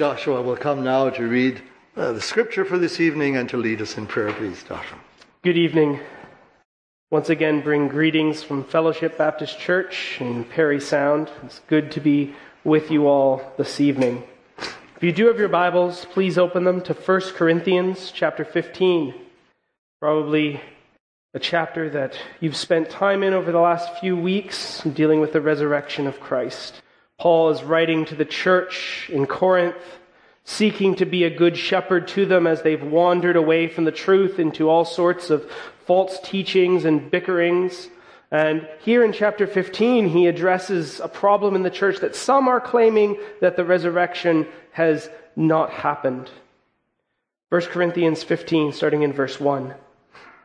Joshua will come now to read uh, the scripture for this evening and to lead us in prayer, please, Joshua. Good evening. Once again, bring greetings from Fellowship Baptist Church in Parry Sound. It's good to be with you all this evening. If you do have your Bibles, please open them to 1 Corinthians chapter 15. Probably a chapter that you've spent time in over the last few weeks dealing with the resurrection of Christ. Paul is writing to the church in Corinth, seeking to be a good shepherd to them as they've wandered away from the truth into all sorts of false teachings and bickerings. And here in chapter 15, he addresses a problem in the church that some are claiming that the resurrection has not happened. 1 Corinthians 15, starting in verse 1.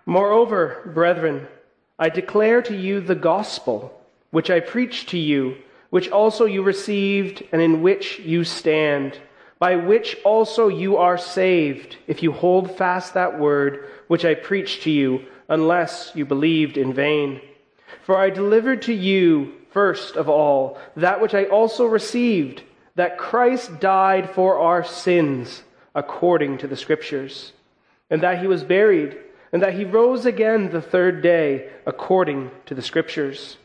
Moreover, brethren, I declare to you the gospel which I preached to you which also you received and in which you stand, by which also you are saved, if you hold fast that word which I preached to you, unless you believed in vain. For I delivered to you, first of all, that which I also received, that Christ died for our sins, according to the Scriptures, and that he was buried, and that he rose again the third day, according to the Scriptures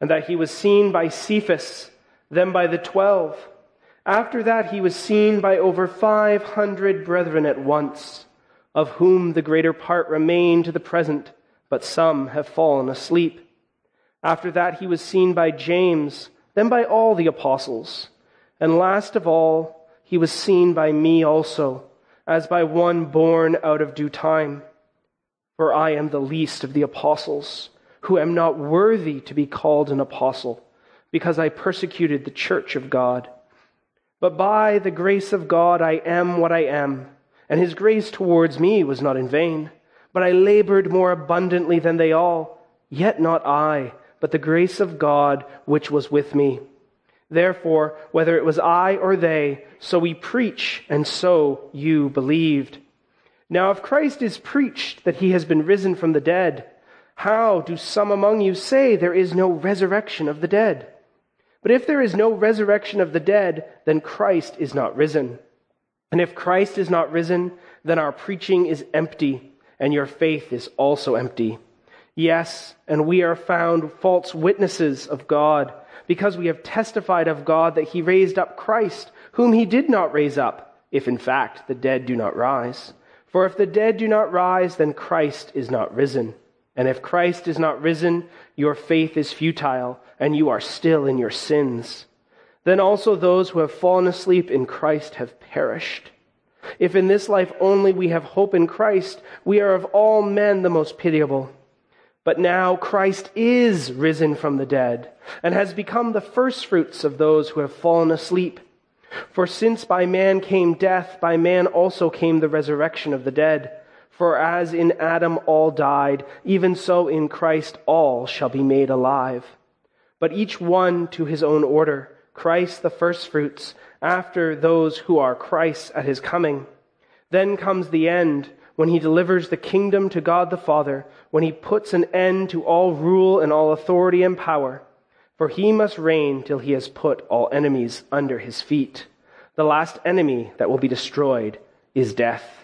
and that he was seen by Cephas, then by the twelve. After that, he was seen by over 500 brethren at once, of whom the greater part remain to the present, but some have fallen asleep. After that, he was seen by James, then by all the apostles. And last of all, he was seen by me also, as by one born out of due time. For I am the least of the apostles who am not worthy to be called an apostle, because I persecuted the church of God. But by the grace of God I am what I am, and his grace towards me was not in vain. But I labored more abundantly than they all, yet not I, but the grace of God which was with me. Therefore, whether it was I or they, so we preach, and so you believed. Now, if Christ is preached that he has been risen from the dead, how do some among you say there is no resurrection of the dead? But if there is no resurrection of the dead, then Christ is not risen. And if Christ is not risen, then our preaching is empty, and your faith is also empty. Yes, and we are found false witnesses of God, because we have testified of God that he raised up Christ, whom he did not raise up, if in fact the dead do not rise. For if the dead do not rise, then Christ is not risen. And if Christ is not risen, your faith is futile, and you are still in your sins. Then also those who have fallen asleep in Christ have perished. If in this life only we have hope in Christ, we are of all men the most pitiable. But now Christ is risen from the dead, and has become the firstfruits of those who have fallen asleep. For since by man came death, by man also came the resurrection of the dead. For as in Adam all died, even so in Christ all shall be made alive. But each one to his own order Christ the firstfruits, after those who are Christ's at his coming. Then comes the end, when he delivers the kingdom to God the Father, when he puts an end to all rule and all authority and power. For he must reign till he has put all enemies under his feet. The last enemy that will be destroyed is death.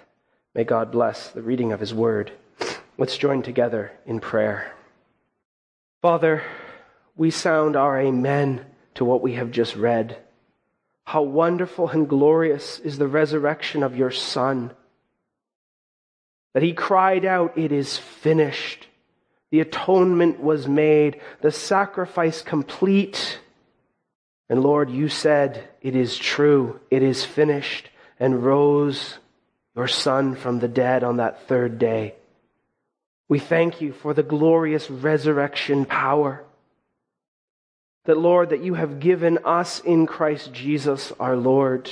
May God bless the reading of His Word. Let's join together in prayer. Father, we sound our amen to what we have just read. How wonderful and glorious is the resurrection of your Son. That he cried out, It is finished. The atonement was made, the sacrifice complete. And Lord, you said, It is true, it is finished, and rose your Son from the dead on that third day. We thank you for the glorious resurrection power. That, Lord, that you have given us in Christ Jesus our Lord.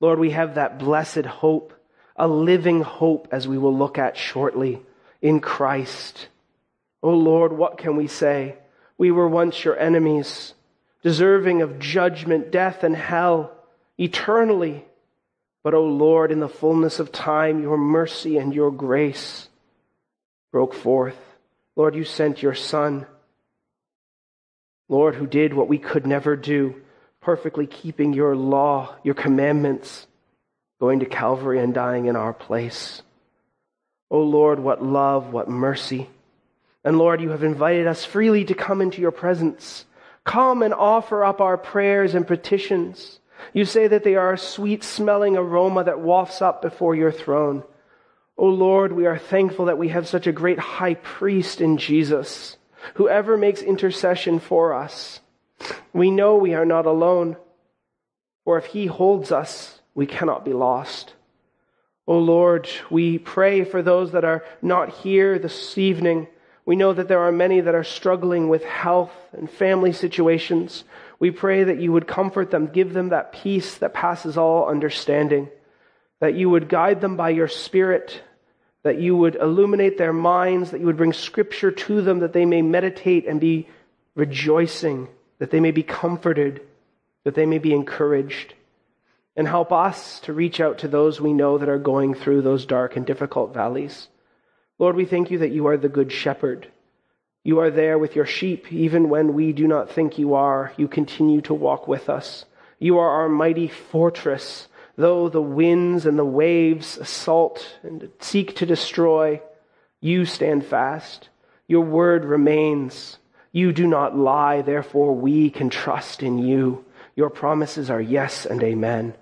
Lord, we have that blessed hope, a living hope, as we will look at shortly, in Christ. Oh Lord, what can we say? We were once your enemies, deserving of judgment, death, and hell, eternally. But, O Lord, in the fullness of time, your mercy and your grace broke forth. Lord, you sent your Son. Lord, who did what we could never do, perfectly keeping your law, your commandments, going to Calvary and dying in our place. Oh Lord, what love, what mercy. And Lord, you have invited us freely to come into your presence. Come and offer up our prayers and petitions. You say that they are a sweet smelling aroma that wafts up before your throne. O oh Lord, we are thankful that we have such a great high priest in Jesus, who ever makes intercession for us. We know we are not alone, for if he holds us, we cannot be lost. O oh Lord, we pray for those that are not here this evening. We know that there are many that are struggling with health and family situations. We pray that you would comfort them, give them that peace that passes all understanding, that you would guide them by your Spirit, that you would illuminate their minds, that you would bring Scripture to them, that they may meditate and be rejoicing, that they may be comforted, that they may be encouraged. And help us to reach out to those we know that are going through those dark and difficult valleys. Lord, we thank you that you are the Good Shepherd you are there with your sheep, even when we do not think you are. You continue to walk with us. You are our mighty fortress. Though the winds and the waves assault and seek to destroy, you stand fast. Your word remains. You do not lie, therefore we can trust in you. Your promises are yes and amen.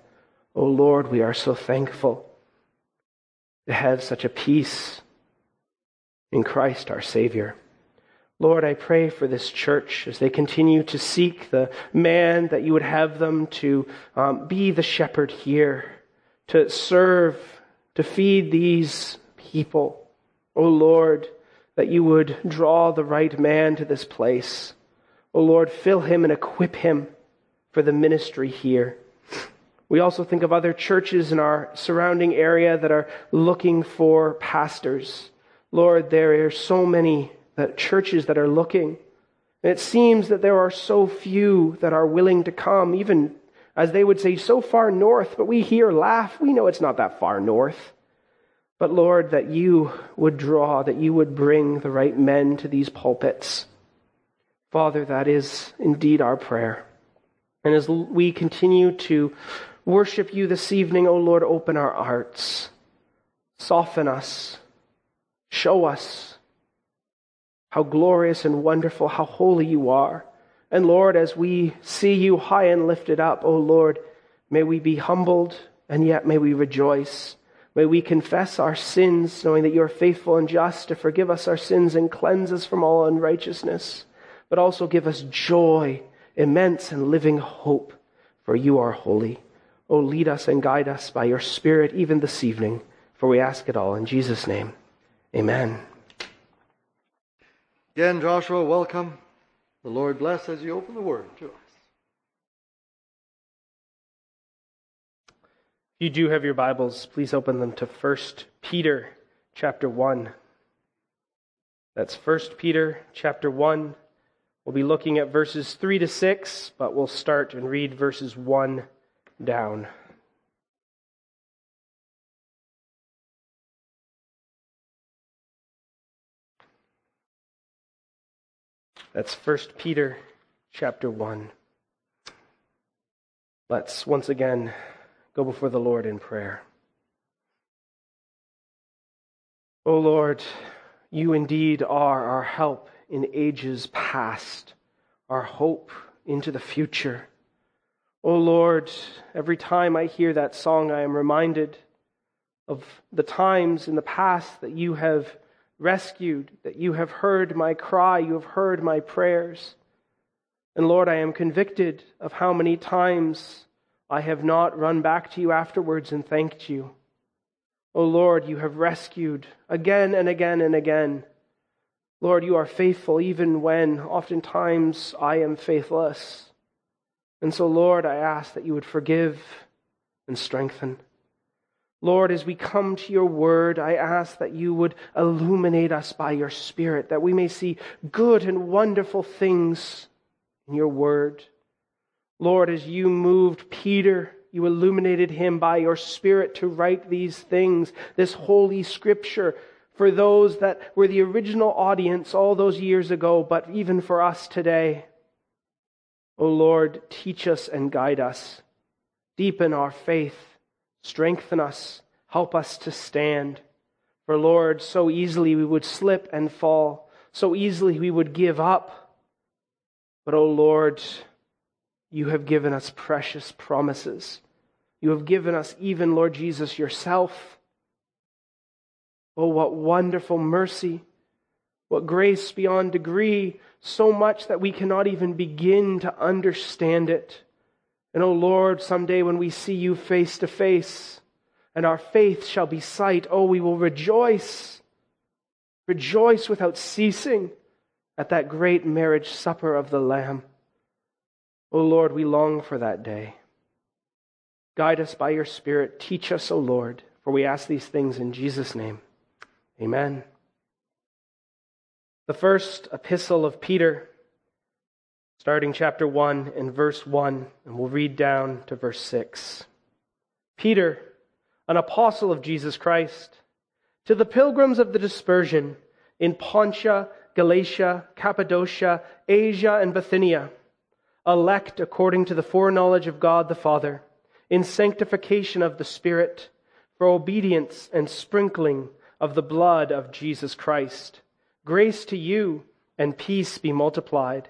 O oh Lord, we are so thankful to have such a peace in Christ our Savior. Lord, I pray for this church as they continue to seek the man that you would have them to um, be the shepherd here, to serve, to feed these people. Oh Lord, that you would draw the right man to this place. Oh Lord, fill him and equip him for the ministry here. We also think of other churches in our surrounding area that are looking for pastors. Lord, there are so many that churches that are looking. It seems that there are so few that are willing to come, even as they would say, so far north, but we here laugh. We know it's not that far north. But Lord, that you would draw, that you would bring the right men to these pulpits. Father, that is indeed our prayer. And as we continue to worship you this evening, O oh Lord, open our hearts, soften us, show us how glorious and wonderful, how holy you are. And Lord, as we see you high and lifted up, O oh Lord, may we be humbled and yet may we rejoice. May we confess our sins, knowing that you are faithful and just to forgive us our sins and cleanse us from all unrighteousness, but also give us joy, immense and living hope, for you are holy. Oh, lead us and guide us by your Spirit even this evening, for we ask it all in Jesus' name. Amen. Again, Joshua, welcome. The Lord bless as you open the word to us. If you do have your Bibles, please open them to 1 Peter chapter 1. That's 1 Peter chapter 1. We'll be looking at verses 3 to 6, but we'll start and read verses 1 down. That's 1 Peter chapter 1. Let's once again go before the Lord in prayer. O oh Lord, you indeed are our help in ages past, our hope into the future. O oh Lord, every time I hear that song, I am reminded of the times in the past that you have rescued, that you have heard my cry, you have heard my prayers. And Lord, I am convicted of how many times I have not run back to you afterwards and thanked you. O oh Lord, you have rescued again and again and again. Lord, you are faithful even when oftentimes I am faithless. And so, Lord, I ask that you would forgive and strengthen. Lord, as we come to your word, I ask that you would illuminate us by your Spirit, that we may see good and wonderful things in your word. Lord, as you moved Peter, you illuminated him by your Spirit to write these things, this holy scripture, for those that were the original audience all those years ago, but even for us today. O Lord, teach us and guide us. Deepen our faith. Strengthen us. Help us to stand. For Lord, so easily we would slip and fall. So easily we would give up. But, O Lord, you have given us precious promises. You have given us, even, Lord Jesus, yourself. Oh, what wonderful mercy, what grace beyond degree, so much that we cannot even begin to understand it. And, oh Lord, someday when we see you face to face, and our faith shall be sight, oh, we will rejoice, rejoice without ceasing at that great marriage supper of the Lamb. O Lord, we long for that day. Guide us by your Spirit. Teach us, O Lord, for we ask these things in Jesus' name. Amen. The first epistle of Peter, starting chapter 1 and verse 1, and we'll read down to verse 6. Peter, an apostle of Jesus Christ, to the pilgrims of the dispersion in Pontia, Galatia, Cappadocia, Asia, and Bithynia elect according to the foreknowledge of God the Father, in sanctification of the Spirit, for obedience and sprinkling of the blood of Jesus Christ. Grace to you and peace be multiplied.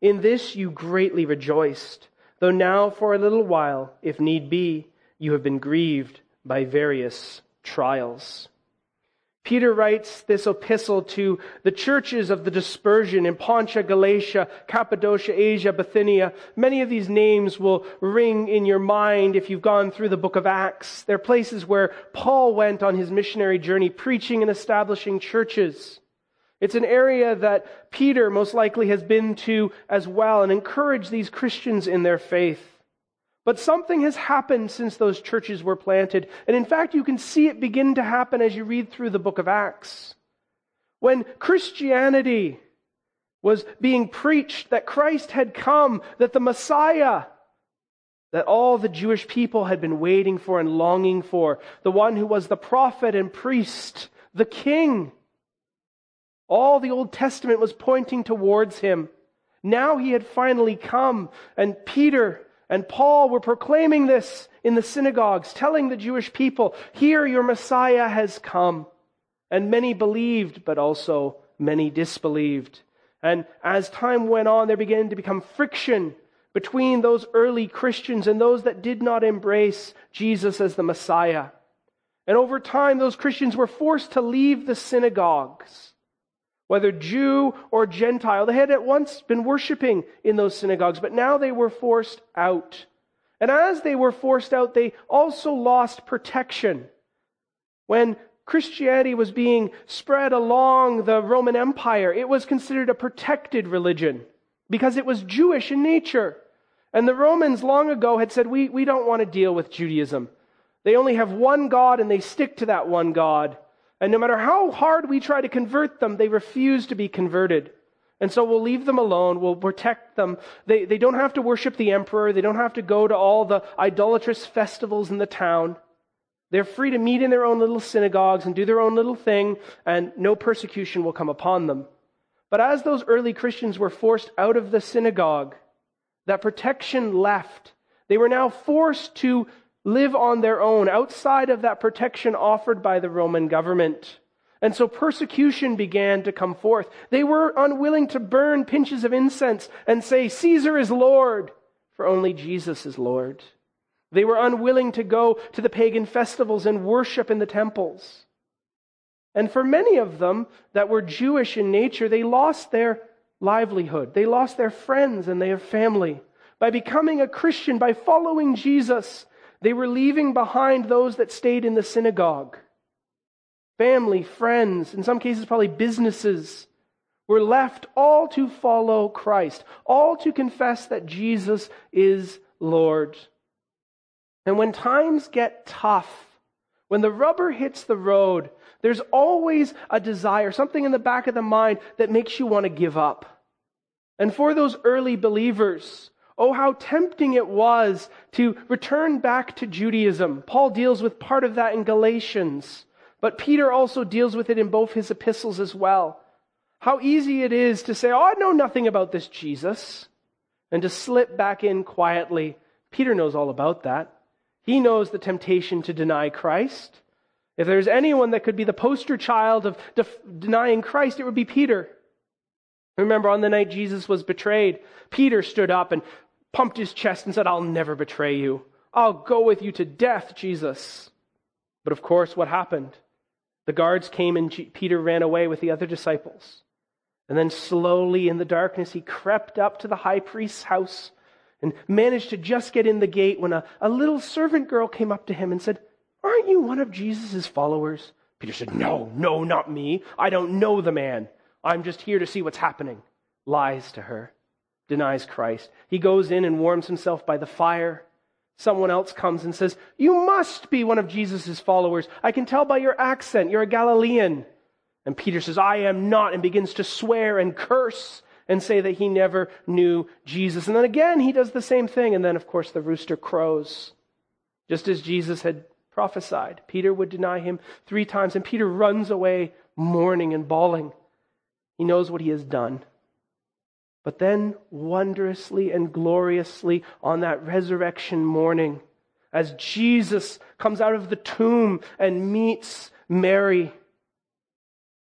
In this you greatly rejoiced, though now for a little while, if need be, you have been grieved by various trials. Peter writes this epistle to the churches of the dispersion in Pontia, Galatia, Cappadocia, Asia, Bithynia. Many of these names will ring in your mind if you've gone through the book of Acts. They're places where Paul went on his missionary journey, preaching and establishing churches. It's an area that Peter most likely has been to as well and encouraged these Christians in their faith. But something has happened since those churches were planted. And in fact, you can see it begin to happen as you read through the book of Acts. When Christianity was being preached that Christ had come, that the Messiah, that all the Jewish people had been waiting for and longing for, the one who was the prophet and priest, the king. All the Old Testament was pointing towards him. Now he had finally come, and Peter and Paul were proclaiming this in the synagogues, telling the Jewish people, Here your Messiah has come. And many believed, but also many disbelieved. And as time went on, there began to become friction between those early Christians and those that did not embrace Jesus as the Messiah. And over time, those Christians were forced to leave the synagogues whether Jew or Gentile. They had at once been worshiping in those synagogues, but now they were forced out. And as they were forced out, they also lost protection. When Christianity was being spread along the Roman Empire, it was considered a protected religion because it was Jewish in nature. And the Romans long ago had said, we, we don't want to deal with Judaism. They only have one God and they stick to that one God. And no matter how hard we try to convert them, they refuse to be converted. And so we'll leave them alone. We'll protect them. They, they don't have to worship the emperor. They don't have to go to all the idolatrous festivals in the town. They're free to meet in their own little synagogues and do their own little thing, and no persecution will come upon them. But as those early Christians were forced out of the synagogue, that protection left. They were now forced to live on their own outside of that protection offered by the Roman government. And so persecution began to come forth. They were unwilling to burn pinches of incense and say, Caesar is Lord, for only Jesus is Lord. They were unwilling to go to the pagan festivals and worship in the temples. And for many of them that were Jewish in nature, they lost their livelihood. They lost their friends and their family. By becoming a Christian, by following Jesus, they were leaving behind those that stayed in the synagogue family, friends, in some cases, probably businesses. We're left all to follow Christ, all to confess that Jesus is Lord. And when times get tough, when the rubber hits the road, there's always a desire, something in the back of the mind that makes you want to give up. And for those early believers, oh, how tempting it was to return back to Judaism. Paul deals with part of that in Galatians, but Peter also deals with it in both his epistles as well. How easy it is to say, Oh, I know nothing about this Jesus, and to slip back in quietly. Peter knows all about that. He knows the temptation to deny Christ. If there's anyone that could be the poster child of def- denying Christ, it would be Peter. Remember, on the night Jesus was betrayed, Peter stood up and pumped his chest and said, I'll never betray you. I'll go with you to death, Jesus. But of course, what happened? The guards came and Peter ran away with the other disciples. And then slowly in the darkness, he crept up to the high priest's house and managed to just get in the gate when a, a little servant girl came up to him and said, Aren't you one of Jesus' followers? Peter said, No, no, not me. I don't know the man. I'm just here to see what's happening. Lies to her, denies Christ. He goes in and warms himself by the fire. Someone else comes and says, You must be one of Jesus' followers. I can tell by your accent. You're a Galilean. And Peter says, I am not, and begins to swear and curse and say that he never knew Jesus. And then again, he does the same thing. And then, of course, the rooster crows. Just as Jesus had prophesied, Peter would deny him three times, and Peter runs away mourning and bawling. He knows what he has done. But then, wondrously and gloriously, on that resurrection morning, as Jesus comes out of the tomb and meets Mary,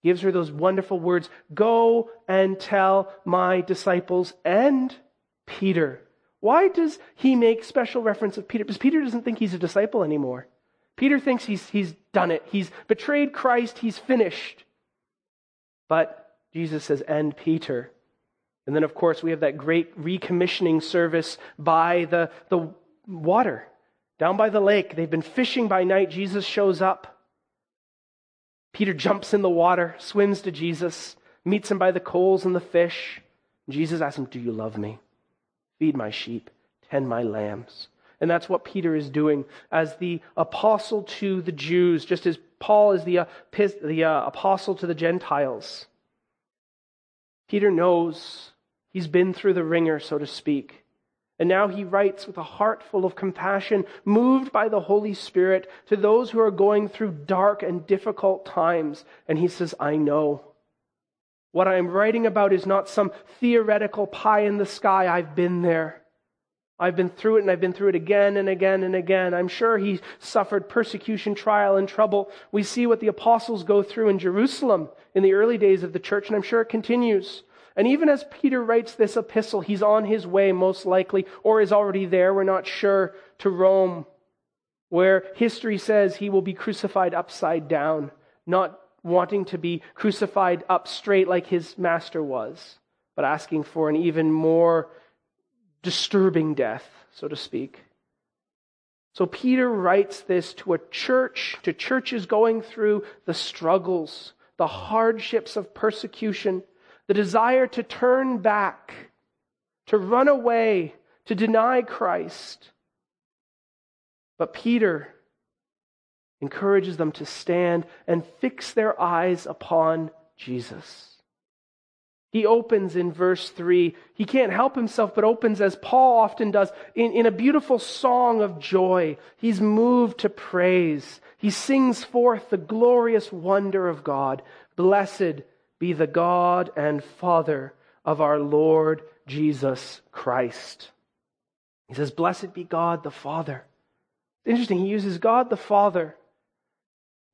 gives her those wonderful words Go and tell my disciples and Peter. Why does he make special reference of Peter? Because Peter doesn't think he's a disciple anymore. Peter thinks he's, he's done it. He's betrayed Christ. He's finished. But Jesus says, and Peter. And then, of course, we have that great recommissioning service by the, the water down by the lake. They've been fishing by night. Jesus shows up. Peter jumps in the water, swims to Jesus, meets him by the coals and the fish. Jesus asks him, Do you love me? Feed my sheep, tend my lambs. And that's what Peter is doing as the apostle to the Jews, just as Paul is the, uh, the uh, apostle to the Gentiles. Peter knows he's been through the wringer, so to speak. And now he writes with a heart full of compassion, moved by the Holy Spirit, to those who are going through dark and difficult times. And he says, I know. What I'm writing about is not some theoretical pie in the sky. I've been there. I've been through it and I've been through it again and again and again. I'm sure he suffered persecution, trial, and trouble. We see what the apostles go through in Jerusalem in the early days of the church, and I'm sure it continues. And even as Peter writes this epistle, he's on his way, most likely, or is already there, we're not sure, to Rome, where history says he will be crucified upside down, not wanting to be crucified up straight like his master was, but asking for an even more disturbing death, so to speak. So Peter writes this to a church, to churches going through the struggles, the hardships of persecution the desire to turn back, to run away, to deny Christ. But Peter encourages them to stand and fix their eyes upon Jesus. He opens in verse 3. He can't help himself, but opens as Paul often does in, in a beautiful song of joy. He's moved to praise. He sings forth the glorious wonder of God. Blessed be the God and Father of our Lord Jesus Christ. He says, Blessed be God the Father. It's interesting, he uses God the Father.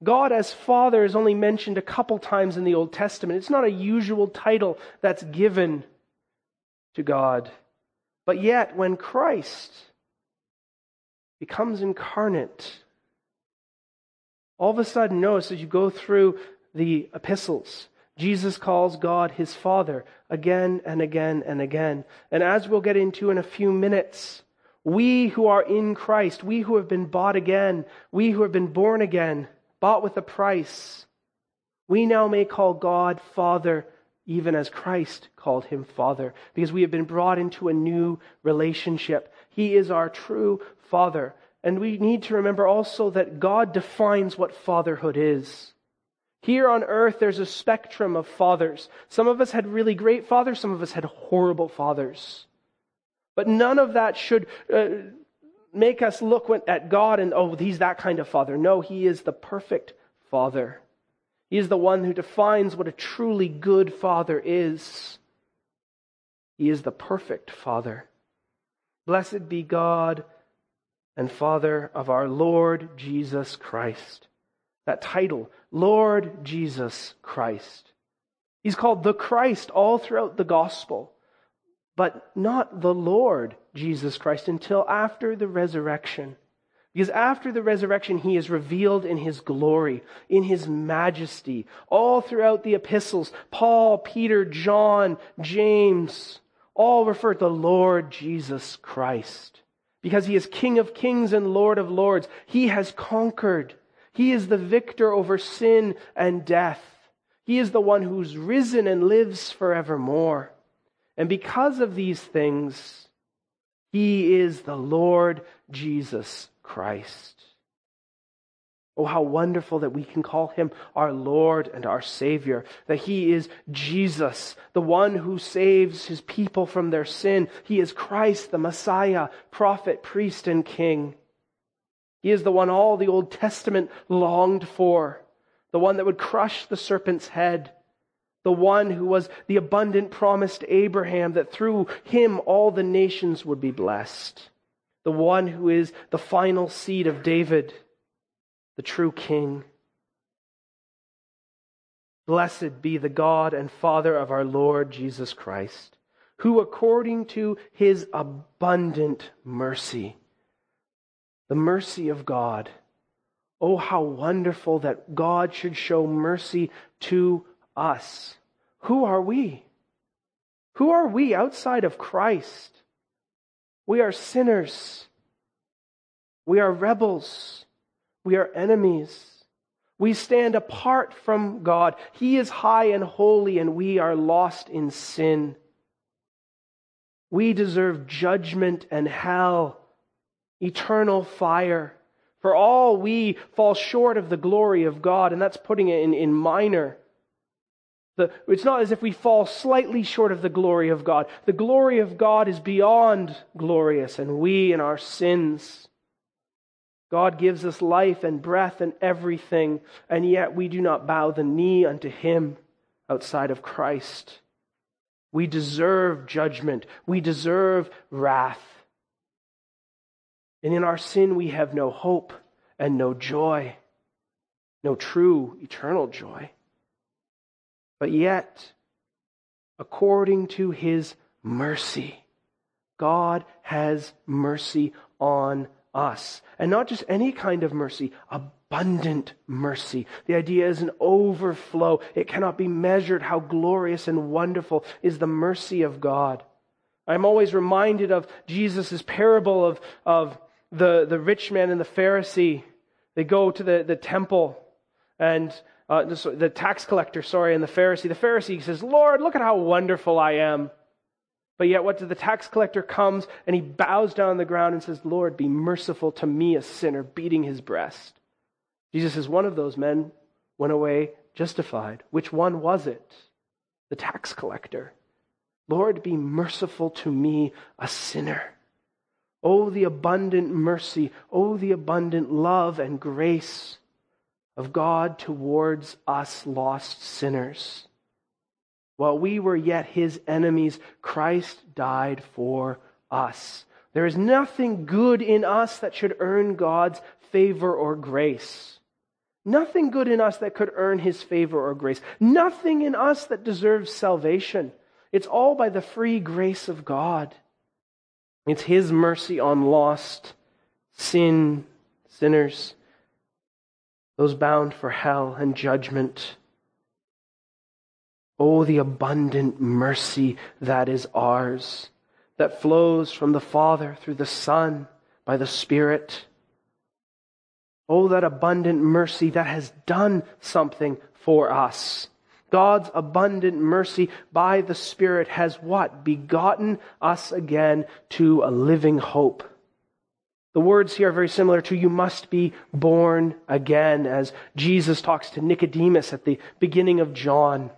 God as Father is only mentioned a couple times in the Old Testament. It's not a usual title that's given to God. But yet, when Christ becomes incarnate, all of a sudden, notice as you go through the epistles, Jesus calls God his Father again and again and again. And as we'll get into in a few minutes, we who are in Christ, we who have been bought again, we who have been born again, bought with a price, we now may call God Father even as Christ called him Father, because we have been brought into a new relationship. He is our true Father. And we need to remember also that God defines what fatherhood is. Here on earth, there's a spectrum of fathers. Some of us had really great fathers, some of us had horrible fathers. But none of that should uh, make us look at God and, oh, he's that kind of father. No, he is the perfect father. He is the one who defines what a truly good father is. He is the perfect father. Blessed be God and Father of our Lord Jesus Christ. That title, Lord Jesus Christ. He's called the Christ all throughout the gospel, but not the Lord Jesus Christ until after the resurrection. Because after the resurrection, he is revealed in his glory, in his majesty. All throughout the epistles, Paul, Peter, John, James, all refer to the Lord Jesus Christ because he is King of kings and Lord of lords. He has conquered. He is the victor over sin and death. He is the one who's risen and lives forevermore. And because of these things, he is the Lord Jesus Christ. Oh, how wonderful that we can call him our Lord and our Savior, that he is Jesus, the one who saves his people from their sin. He is Christ, the Messiah, prophet, priest, and king. He is the one all the Old Testament longed for, the one that would crush the serpent's head, the one who was the abundant promise to Abraham that through him all the nations would be blessed, the one who is the final seed of David the true King. Blessed be the God and Father of our Lord Jesus Christ, who according to his abundant mercy, the mercy of God, oh, how wonderful that God should show mercy to us. Who are we? Who are we outside of Christ? We are sinners. We are rebels. We are enemies. We stand apart from God. He is high and holy, and we are lost in sin. We deserve judgment and hell, eternal fire. For all we fall short of the glory of God, and that's putting it in, in minor. The, it's not as if we fall slightly short of the glory of God. The glory of God is beyond glorious, and we in our sins God gives us life and breath and everything, and yet we do not bow the knee unto Him outside of Christ. We deserve judgment. We deserve wrath. And in our sin, we have no hope and no joy, no true eternal joy. But yet, according to His mercy, God has mercy on us. And not just any kind of mercy, abundant mercy. The idea is an overflow. It cannot be measured how glorious and wonderful is the mercy of God. I'm always reminded of Jesus' parable of, of the, the rich man and the Pharisee. They go to the, the temple and uh, the, tax collector, sorry, and the Pharisee. The Pharisee says, Lord, look at how wonderful I am. But yet, what does the tax collector comes and he bows down on the ground and says, Lord, be merciful to me, a sinner, beating his breast. Jesus says, one of those men went away justified. Which one was it? The tax collector. Lord, be merciful to me, a sinner. Oh, the abundant mercy. Oh, the abundant love and grace of God towards us lost sinners. While we were yet his enemies, Christ died for us. There is nothing good in us that should earn God's favor or grace. Nothing good in us that could earn his favor or grace. Nothing in us that deserves salvation. It's all by the free grace of God. It's his mercy on lost sin, sinners, those bound for hell and judgment. Oh, the abundant mercy that is ours, that flows from the Father through the Son by the Spirit. Oh, that abundant mercy that has done something for us. God's abundant mercy by the Spirit has what? Begotten us again to a living hope. The words here are very similar to you must be born again, as Jesus talks to Nicodemus at the beginning of John.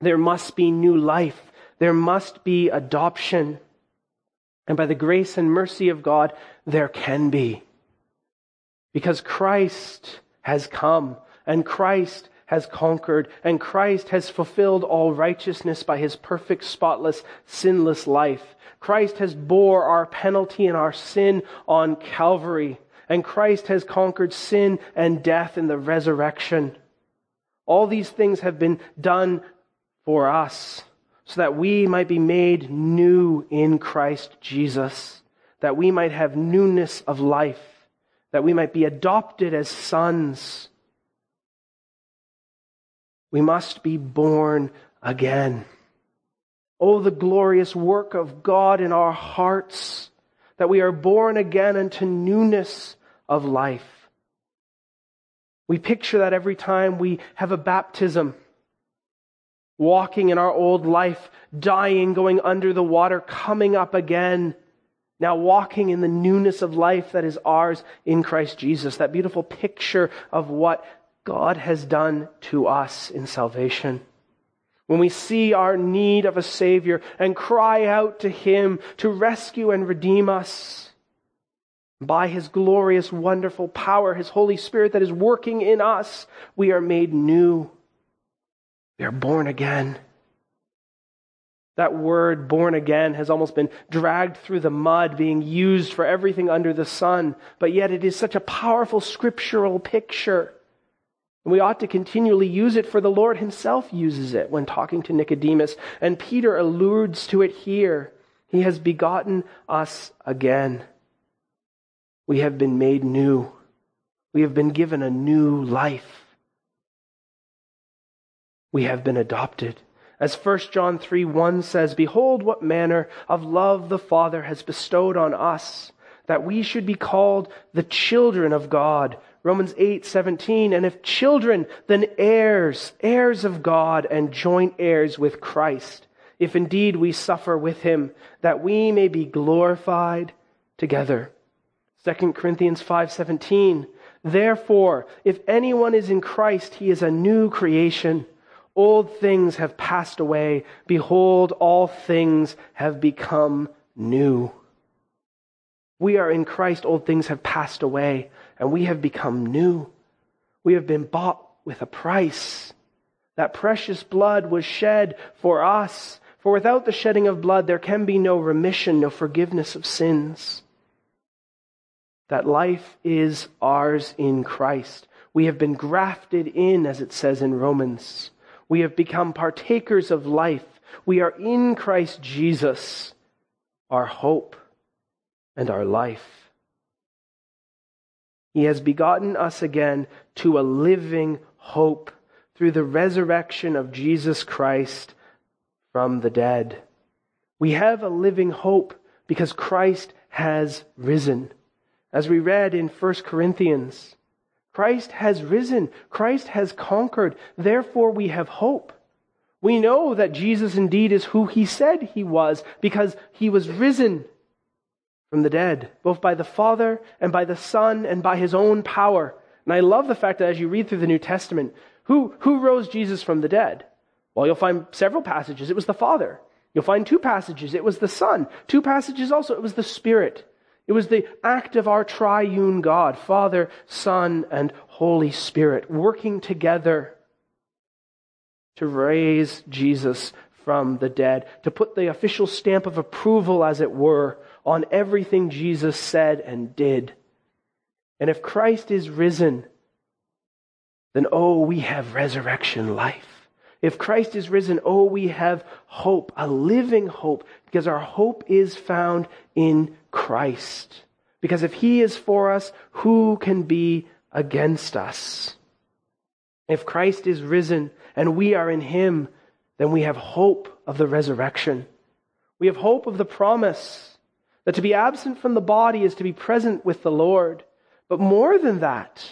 There must be new life. There must be adoption. And by the grace and mercy of God, there can be. Because Christ has come and Christ has conquered and Christ has fulfilled all righteousness by his perfect, spotless, sinless life. Christ has bore our penalty and our sin on Calvary and Christ has conquered sin and death in the resurrection. All these things have been done for us so that we might be made new in Christ Jesus, that we might have newness of life, that we might be adopted as sons. We must be born again. Oh, the glorious work of God in our hearts, that we are born again into newness of life. We picture that every time we have a baptism walking in our old life, dying, going under the water, coming up again, now walking in the newness of life that is ours in Christ Jesus. That beautiful picture of what God has done to us in salvation. When we see our need of a Savior and cry out to Him to rescue and redeem us, by His glorious, wonderful power, His Holy Spirit that is working in us, we are made new we are born again. That word, born again, has almost been dragged through the mud, being used for everything under the sun, but yet it is such a powerful scriptural picture. And we ought to continually use it, for the Lord Himself uses it when talking to Nicodemus. And Peter alludes to it here. He has begotten us again. We have been made new. We have been given a new life we have been adopted. As 1 John 3 1 says, Behold, what manner of love the Father has bestowed on us, that we should be called the children of God. Romans 8 17. And if children, then heirs, heirs of God, and joint heirs with Christ, if indeed we suffer with him, that we may be glorified together. 2 Corinthians 5:17 Therefore if anyone is in Christ he is a new creation Old things have passed away. Behold, all things have become new. We are in Christ. Old things have passed away and we have become new. We have been bought with a price. That precious blood was shed for us. For without the shedding of blood, there can be no remission, no forgiveness of sins. That life is ours in Christ. We have been grafted in, as it says in Romans. We have become partakers of life. We are in Christ Jesus, our hope and our life. He has begotten us again to a living hope through the resurrection of Jesus Christ from the dead. We have a living hope because Christ has risen. As we read in 1 Corinthians, Christ has risen. Christ has conquered. Therefore, we have hope. We know that Jesus indeed is who he said he was because he was risen from the dead, both by the Father and by the Son and by his own power. And I love the fact that as you read through the New Testament, who, who rose Jesus from the dead? Well, you'll find several passages. It was the Father. You'll find two passages. It was the Son. Two passages also. It was the Spirit. It was the act of our triune God, Father, Son, and Holy Spirit, working together to raise Jesus from the dead, to put the official stamp of approval, as it were, on everything Jesus said and did. And if Christ is risen, then oh, we have resurrection life. If Christ is risen, oh, we have hope, a living hope, because our hope is found in Christ. Because if he is for us, who can be against us? If Christ is risen and we are in him, then we have hope of the resurrection. We have hope of the promise that to be absent from the body is to be present with the Lord. But more than that,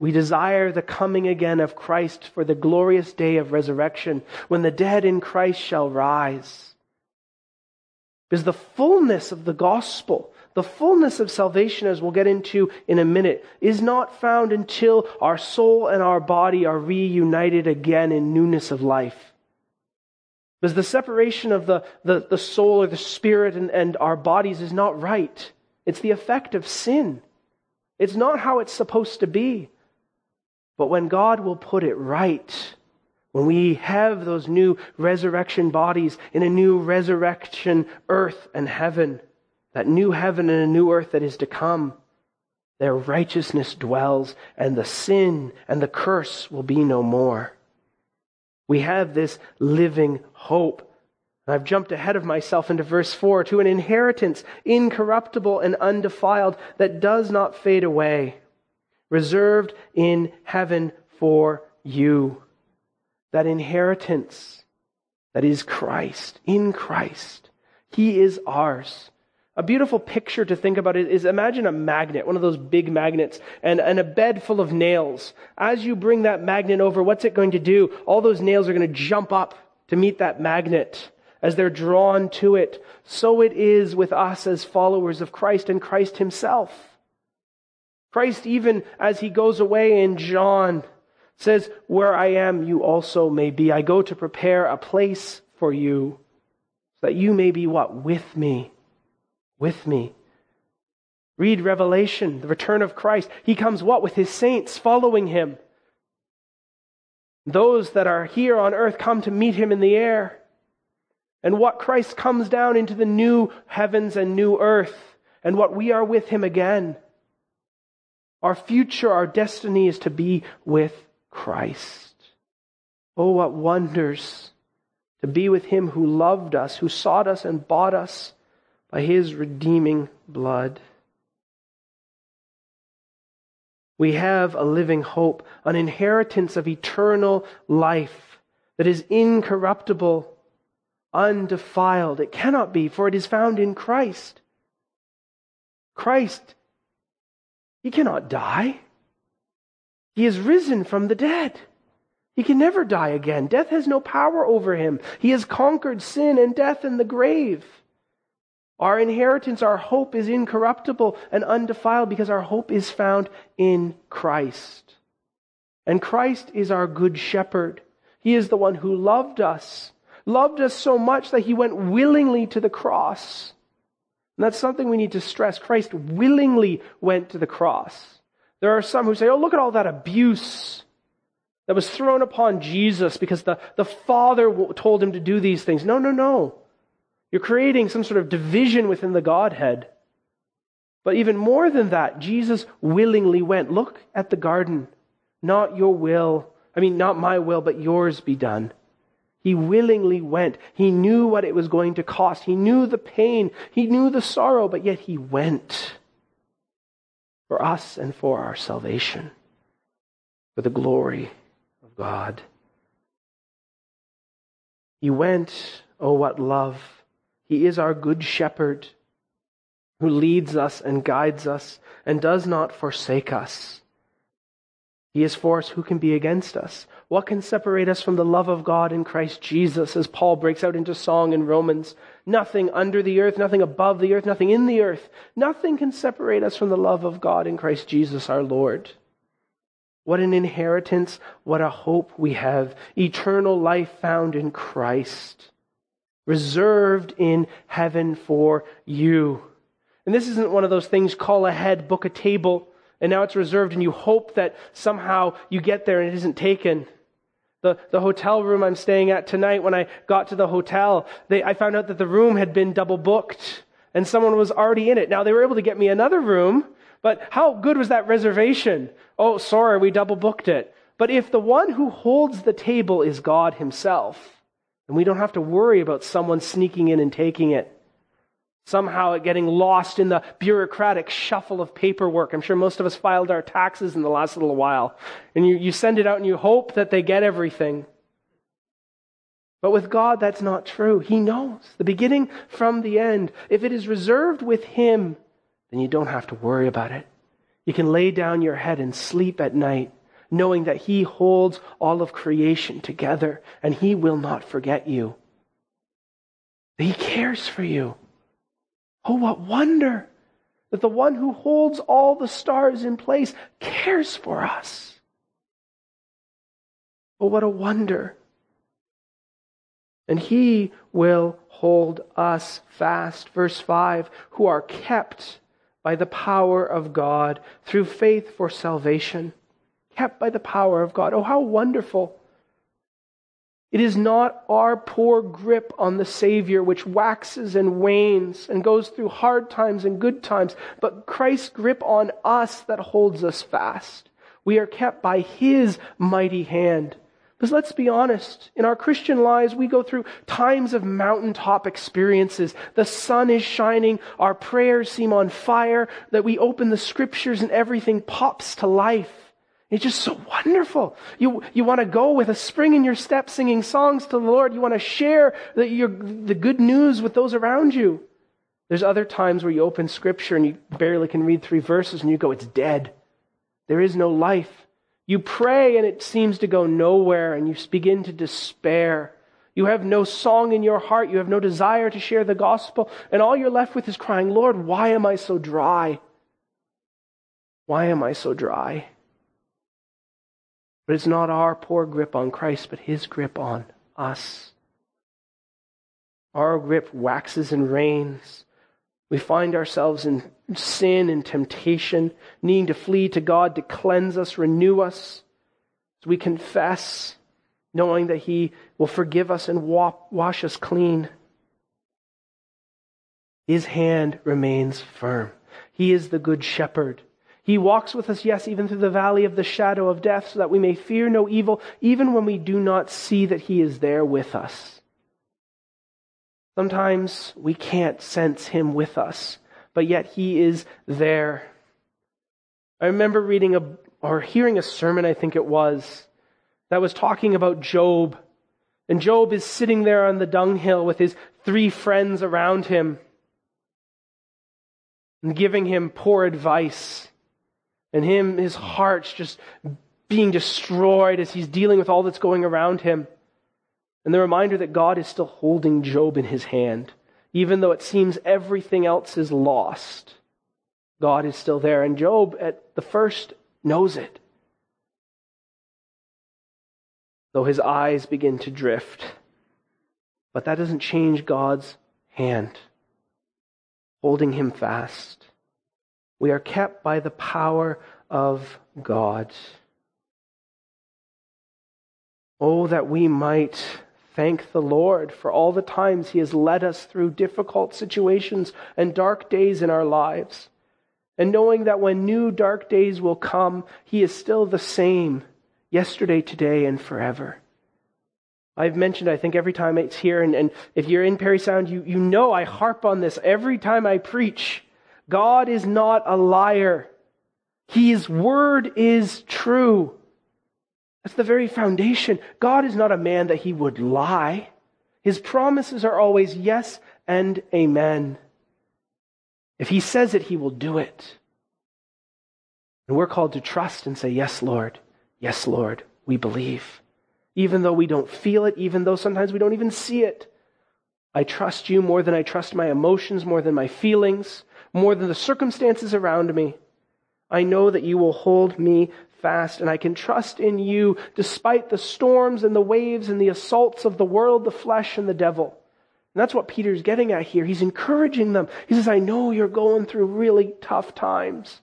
We desire the coming again of Christ for the glorious day of resurrection when the dead in Christ shall rise. Because the fullness of the gospel, the fullness of salvation, as we'll get into in a minute, is not found until our soul and our body are reunited again in newness of life. Because the separation of the, the, the soul or the spirit and, and our bodies is not right. It's the effect of sin. It's not how it's supposed to be. But when God will put it right, when we have those new resurrection bodies in a new resurrection earth and heaven, that new heaven and a new earth that is to come, there righteousness dwells, and the sin and the curse will be no more. We have this living hope. I've jumped ahead of myself into verse 4 to an inheritance incorruptible and undefiled that does not fade away reserved in heaven for you. That inheritance that is Christ, in Christ. He is ours. A beautiful picture to think about is imagine a magnet, one of those big magnets, and, and a bed full of nails. As you bring that magnet over, what's it going to do? All those nails are going to jump up to meet that magnet as they're drawn to it. So it is with us as followers of Christ and Christ Himself. Christ, even as he goes away in John, says, Where I am, you also may be. I go to prepare a place for you, so that you may be what? With me. With me. Read Revelation, the return of Christ. He comes what? With his saints following him. Those that are here on earth come to meet him in the air. And what Christ comes down into the new heavens and new earth, and what we are with him again. Our future, our destiny is to be with Christ. Oh, what wonders to be with Him who loved us, who sought us and bought us by His redeeming blood. We have a living hope, an inheritance of eternal life that is incorruptible, undefiled. It cannot be, for it is found in Christ. Christ he cannot die. He is risen from the dead. He can never die again. Death has no power over him. He has conquered sin and death and the grave. Our inheritance, our hope is incorruptible and undefiled because our hope is found in Christ. And Christ is our good shepherd. He is the one who loved us, loved us so much that he went willingly to the cross and that's something we need to stress. Christ willingly went to the cross. There are some who say, oh, look at all that abuse that was thrown upon Jesus because the, the Father told him to do these things. No, no, no. You're creating some sort of division within the Godhead. But even more than that, Jesus willingly went. Look at the garden. Not your will, I mean, not my will, but yours be done. He willingly went. He knew what it was going to cost. He knew the pain. He knew the sorrow, but yet he went for us and for our salvation, for the glory of God. He went, oh, what love. He is our good shepherd who leads us and guides us and does not forsake us. He is for us. Who can be against us? What can separate us from the love of God in Christ Jesus, as Paul breaks out into song in Romans? Nothing under the earth, nothing above the earth, nothing in the earth. Nothing can separate us from the love of God in Christ Jesus our Lord. What an inheritance, what a hope we have. Eternal life found in Christ, reserved in heaven for you. And this isn't one of those things call ahead, book a table and now it's reserved, and you hope that somehow you get there and it isn't taken. The, the hotel room I'm staying at tonight, when I got to the hotel, they, I found out that the room had been double booked and someone was already in it. Now, they were able to get me another room, but how good was that reservation? Oh, sorry, we double booked it. But if the one who holds the table is God Himself, and we don't have to worry about someone sneaking in and taking it, somehow it getting lost in the bureaucratic shuffle of paperwork. I'm sure most of us filed our taxes in the last little while. And you, you send it out and you hope that they get everything. But with God, that's not true. He knows the beginning from the end. If it is reserved with Him, then you don't have to worry about it. You can lay down your head and sleep at night, knowing that He holds all of creation together and He will not forget you. He cares for you. Oh, what wonder that the one who holds all the stars in place cares for us. Oh, what a wonder. And he will hold us fast. Verse 5 who are kept by the power of God through faith for salvation. Kept by the power of God. Oh, how wonderful. It is not our poor grip on the Savior which waxes and wanes and goes through hard times and good times, but Christ's grip on us that holds us fast. We are kept by His mighty hand. Because let's be honest, in our Christian lives, we go through times of mountaintop experiences. The sun is shining, our prayers seem on fire, that we open the scriptures and everything pops to life. It's just so wonderful. You, you want to go with a spring in your step singing songs to the Lord. You want to share the, your, the good news with those around you. There's other times where you open scripture and you barely can read three verses and you go, it's dead. There is no life. You pray and it seems to go nowhere and you begin to despair. You have no song in your heart. You have no desire to share the gospel. And all you're left with is crying, Lord, why am I so dry? Why am I so dry? But it's not our poor grip on Christ, but his grip on us. Our grip waxes and wanes. We find ourselves in sin and temptation, needing to flee to God to cleanse us, renew us. As we confess, knowing that He will forgive us and wash us clean. His hand remains firm. He is the good shepherd. He walks with us, yes, even through the valley of the shadow of death, so that we may fear no evil, even when we do not see that He is there with us. Sometimes we can't sense Him with us but yet he is there. I remember reading a, or hearing a sermon, I think it was, that was talking about Job. And Job is sitting there on the dunghill with his three friends around him and giving him poor advice. And him, his heart's just being destroyed as he's dealing with all that's going around him. And the reminder that God is still holding Job in his hand even though it seems everything else is lost, God is still there. And Job, at the first, knows it. Though his eyes begin to drift. But that doesn't change God's hand, holding him fast. We are kept by the power of God. Oh, that we might Thank the Lord for all the times He has led us through difficult situations and dark days in our lives. And knowing that when new dark days will come, He is still the same yesterday, today, and forever. I've mentioned, I think, every time it's here, and, and if you're in Parry Sound, you, you know I harp on this every time I preach. God is not a liar. His word is true. That's the very foundation. God is not a man that he would lie. His promises are always yes and amen. If he says it, he will do it. And we're called to trust and say, Yes, Lord. Yes, Lord. We believe. Even though we don't feel it, even though sometimes we don't even see it. I trust you more than I trust my emotions, more than my feelings, more than the circumstances around me. I know that you will hold me fast, and I can trust in you despite the storms and the waves and the assaults of the world, the flesh, and the devil. And that's what Peter's getting at here. He's encouraging them. He says, I know you're going through really tough times.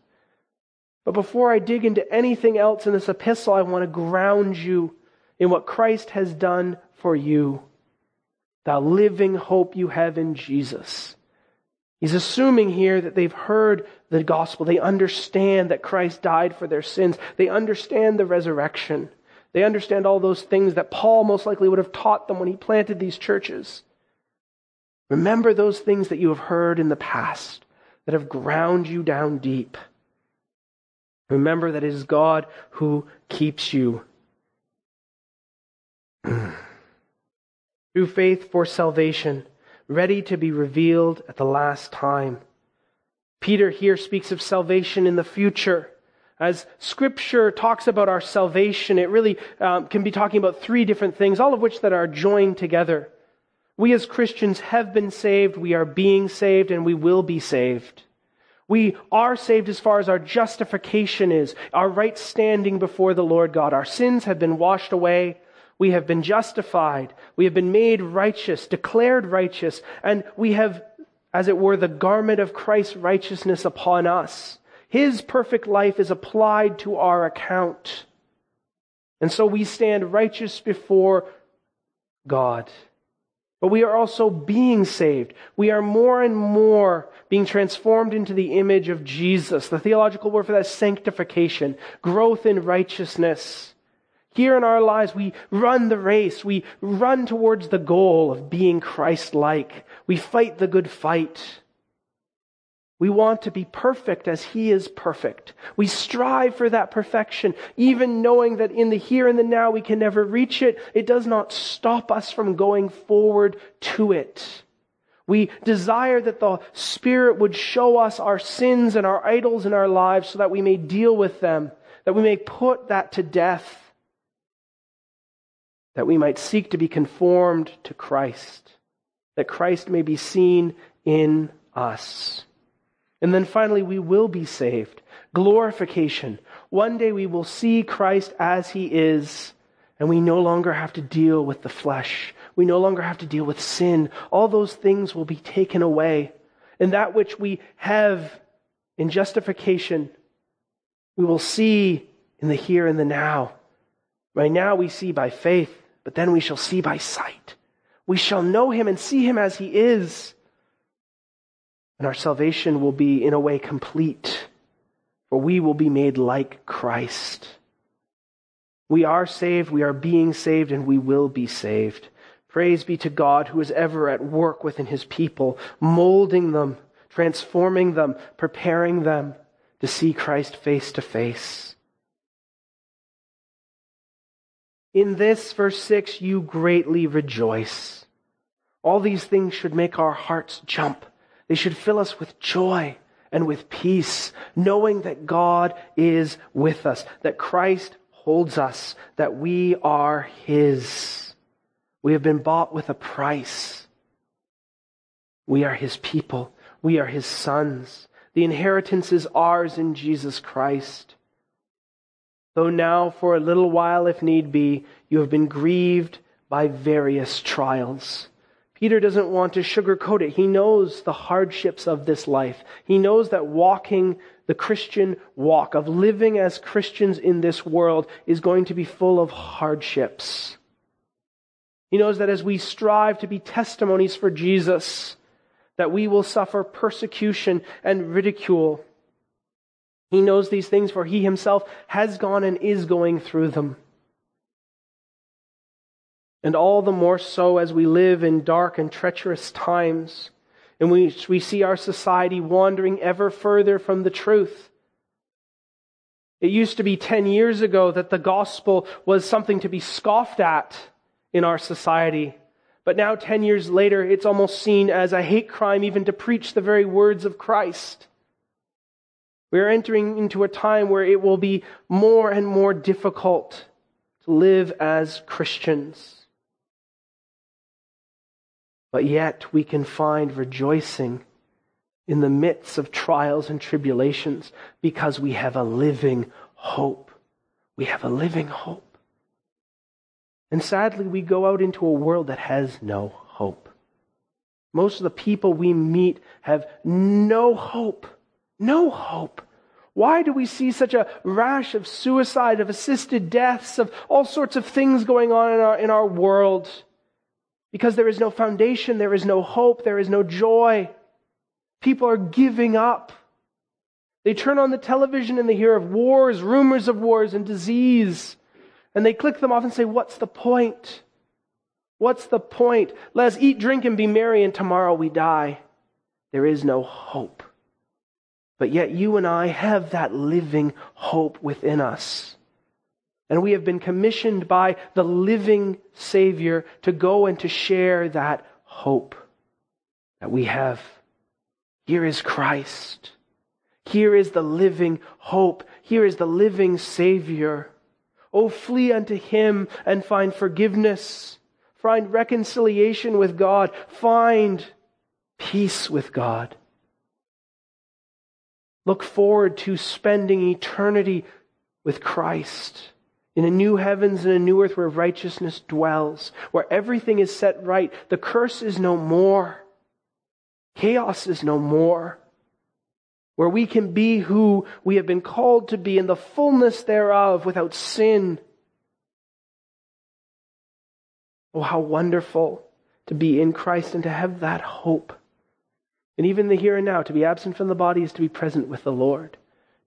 But before I dig into anything else in this epistle, I want to ground you in what Christ has done for you, the living hope you have in Jesus. He's assuming here that they've heard the gospel. They understand that Christ died for their sins. They understand the resurrection. They understand all those things that Paul most likely would have taught them when he planted these churches. Remember those things that you have heard in the past that have ground you down deep. Remember that it is God who keeps you. Through faith for salvation ready to be revealed at the last time. Peter here speaks of salvation in the future. As Scripture talks about our salvation, it really um, can be talking about three different things, all of which that are joined together. We as Christians have been saved, we are being saved, and we will be saved. We are saved as far as our justification is, our right standing before the Lord God. Our sins have been washed away. We have been justified. We have been made righteous, declared righteous, and we have, as it were, the garment of Christ's righteousness upon us. His perfect life is applied to our account. And so we stand righteous before God. But we are also being saved. We are more and more being transformed into the image of Jesus. The theological word for that is sanctification, growth in righteousness. Here in our lives, we run the race. We run towards the goal of being Christ like. We fight the good fight. We want to be perfect as He is perfect. We strive for that perfection, even knowing that in the here and the now we can never reach it. It does not stop us from going forward to it. We desire that the Spirit would show us our sins and our idols in our lives so that we may deal with them, that we may put that to death that we might seek to be conformed to Christ, that Christ may be seen in us. And then finally, we will be saved. Glorification. One day we will see Christ as he is, and we no longer have to deal with the flesh. We no longer have to deal with sin. All those things will be taken away. And that which we have in justification, we will see in the here and the now. Right now we see by faith but then we shall see by sight. We shall know him and see him as he is. And our salvation will be, in a way, complete, for we will be made like Christ. We are saved, we are being saved, and we will be saved. Praise be to God who is ever at work within his people, molding them, transforming them, preparing them to see Christ face to face. In this, verse 6, you greatly rejoice. All these things should make our hearts jump. They should fill us with joy and with peace, knowing that God is with us, that Christ holds us, that we are His. We have been bought with a price. We are His people. We are His sons. The inheritance is ours in Jesus Christ. Though now, for a little while, if need be, you have been grieved by various trials. Peter doesn't want to sugarcoat it. He knows the hardships of this life. He knows that walking the Christian walk, of living as Christians in this world, is going to be full of hardships. He knows that as we strive to be testimonies for Jesus, that we will suffer persecution and ridicule. He knows these things, for he himself has gone and is going through them. And all the more so as we live in dark and treacherous times, in which we see our society wandering ever further from the truth. It used to be 10 years ago that the gospel was something to be scoffed at in our society. But now, 10 years later, it's almost seen as a hate crime even to preach the very words of Christ. We are entering into a time where it will be more and more difficult to live as Christians. But yet we can find rejoicing in the midst of trials and tribulations because we have a living hope. We have a living hope. And sadly, we go out into a world that has no hope. Most of the people we meet have no hope no hope. Why do we see such a rash of suicide, of assisted deaths, of all sorts of things going on in our, in our world? Because there is no foundation, there is no hope, there is no joy. People are giving up. They turn on the television and they hear of wars, rumors of wars, and disease. And they click them off and say, What's the point? What's the point? Let us eat, drink, and be merry, and tomorrow we die. There is no hope. But yet you and I have that living hope within us. And we have been commissioned by the living Savior to go and to share that hope that we have. Here is Christ. Here is the living hope. Here is the living Savior. Oh, flee unto him and find forgiveness. Find reconciliation with God. Find peace with God. Look forward to spending eternity with Christ in a new heavens and a new earth where righteousness dwells, where everything is set right. The curse is no more. Chaos is no more. Where we can be who we have been called to be in the fullness thereof without sin. Oh, how wonderful to be in Christ and to have that hope. And even the here and now, to be absent from the body is to be present with the Lord.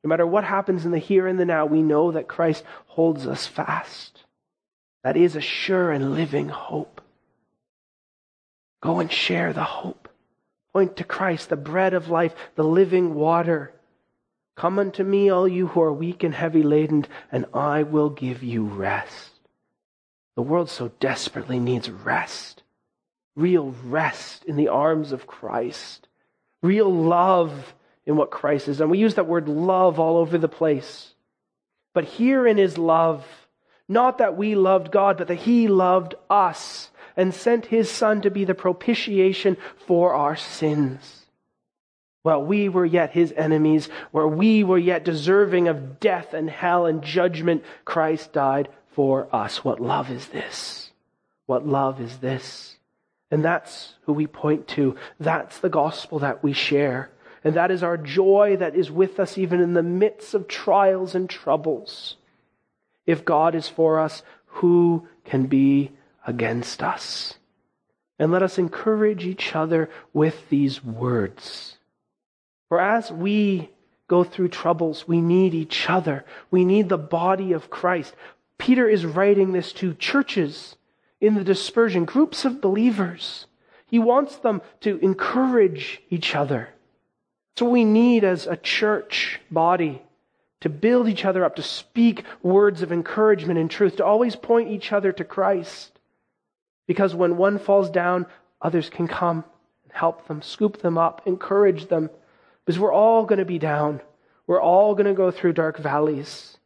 No matter what happens in the here and the now, we know that Christ holds us fast. That is a sure and living hope. Go and share the hope. Point to Christ, the bread of life, the living water. Come unto me, all you who are weak and heavy laden, and I will give you rest. The world so desperately needs rest, real rest in the arms of Christ real love in what Christ is. And we use that word love all over the place. But here in his love, not that we loved God, but that he loved us and sent his Son to be the propitiation for our sins. While we were yet his enemies, where we were yet deserving of death and hell and judgment, Christ died for us. What love is this? What love is this? And that's who we point to. That's the gospel that we share. And that is our joy that is with us even in the midst of trials and troubles. If God is for us, who can be against us? And let us encourage each other with these words. For as we go through troubles, we need each other. We need the body of Christ. Peter is writing this to churches in the dispersion, groups of believers. He wants them to encourage each other. So we need as a church body to build each other up, to speak words of encouragement and truth, to always point each other to Christ. Because when one falls down, others can come and help them, scoop them up, encourage them. Because we're all going to be down. We're all going to go through dark valleys.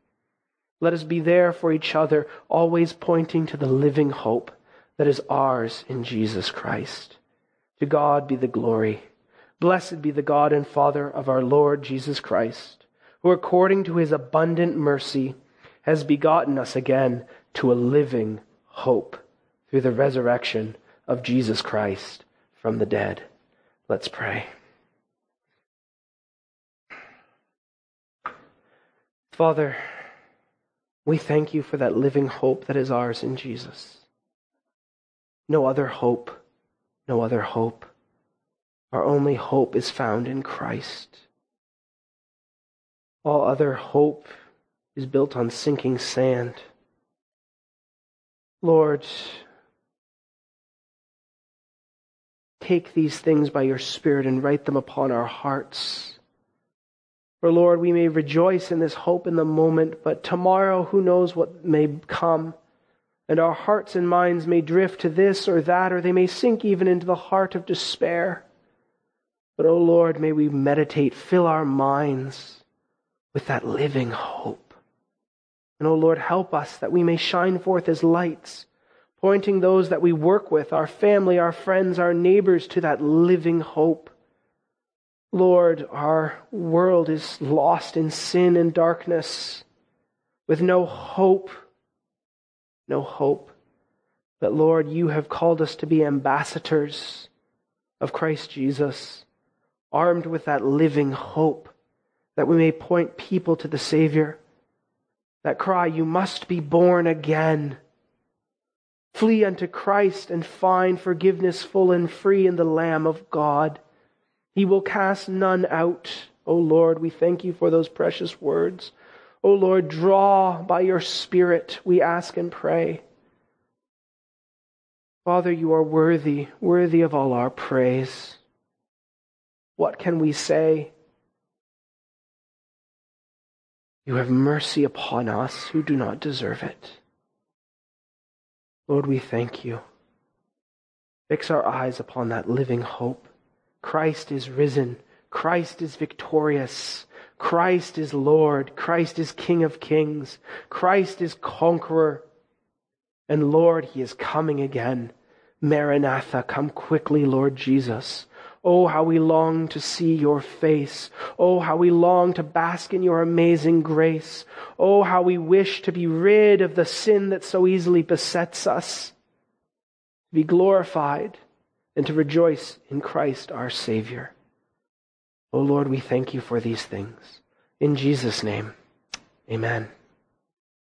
Let us be there for each other, always pointing to the living hope that is ours in Jesus Christ. To God be the glory. Blessed be the God and Father of our Lord Jesus Christ, who according to his abundant mercy has begotten us again to a living hope through the resurrection of Jesus Christ from the dead. Let's pray. Father, we thank you for that living hope that is ours in Jesus. No other hope, no other hope. Our only hope is found in Christ. All other hope is built on sinking sand. Lord, take these things by your Spirit and write them upon our hearts. For Lord, we may rejoice in this hope in the moment, but tomorrow who knows what may come. And our hearts and minds may drift to this or that, or they may sink even into the heart of despair. But, O oh Lord, may we meditate, fill our minds with that living hope. And, O oh Lord, help us that we may shine forth as lights, pointing those that we work with, our family, our friends, our neighbors, to that living hope Lord, our world is lost in sin and darkness with no hope, no hope. But Lord, you have called us to be ambassadors of Christ Jesus, armed with that living hope that we may point people to the Savior. That cry, You must be born again. Flee unto Christ and find forgiveness full and free in the Lamb of God. He will cast none out. O Lord, we thank you for those precious words. O Lord, draw by your Spirit, we ask and pray. Father, you are worthy, worthy of all our praise. What can we say? You have mercy upon us who do not deserve it. Lord, we thank you. Fix our eyes upon that living hope. Christ is risen. Christ is victorious. Christ is Lord. Christ is King of kings. Christ is conqueror. And Lord, he is coming again. Maranatha, come quickly, Lord Jesus. Oh, how we long to see your face. Oh, how we long to bask in your amazing grace. Oh, how we wish to be rid of the sin that so easily besets us, be glorified, and to rejoice in Christ our Savior. Oh, Lord, we thank you for these things. In Jesus' name, amen.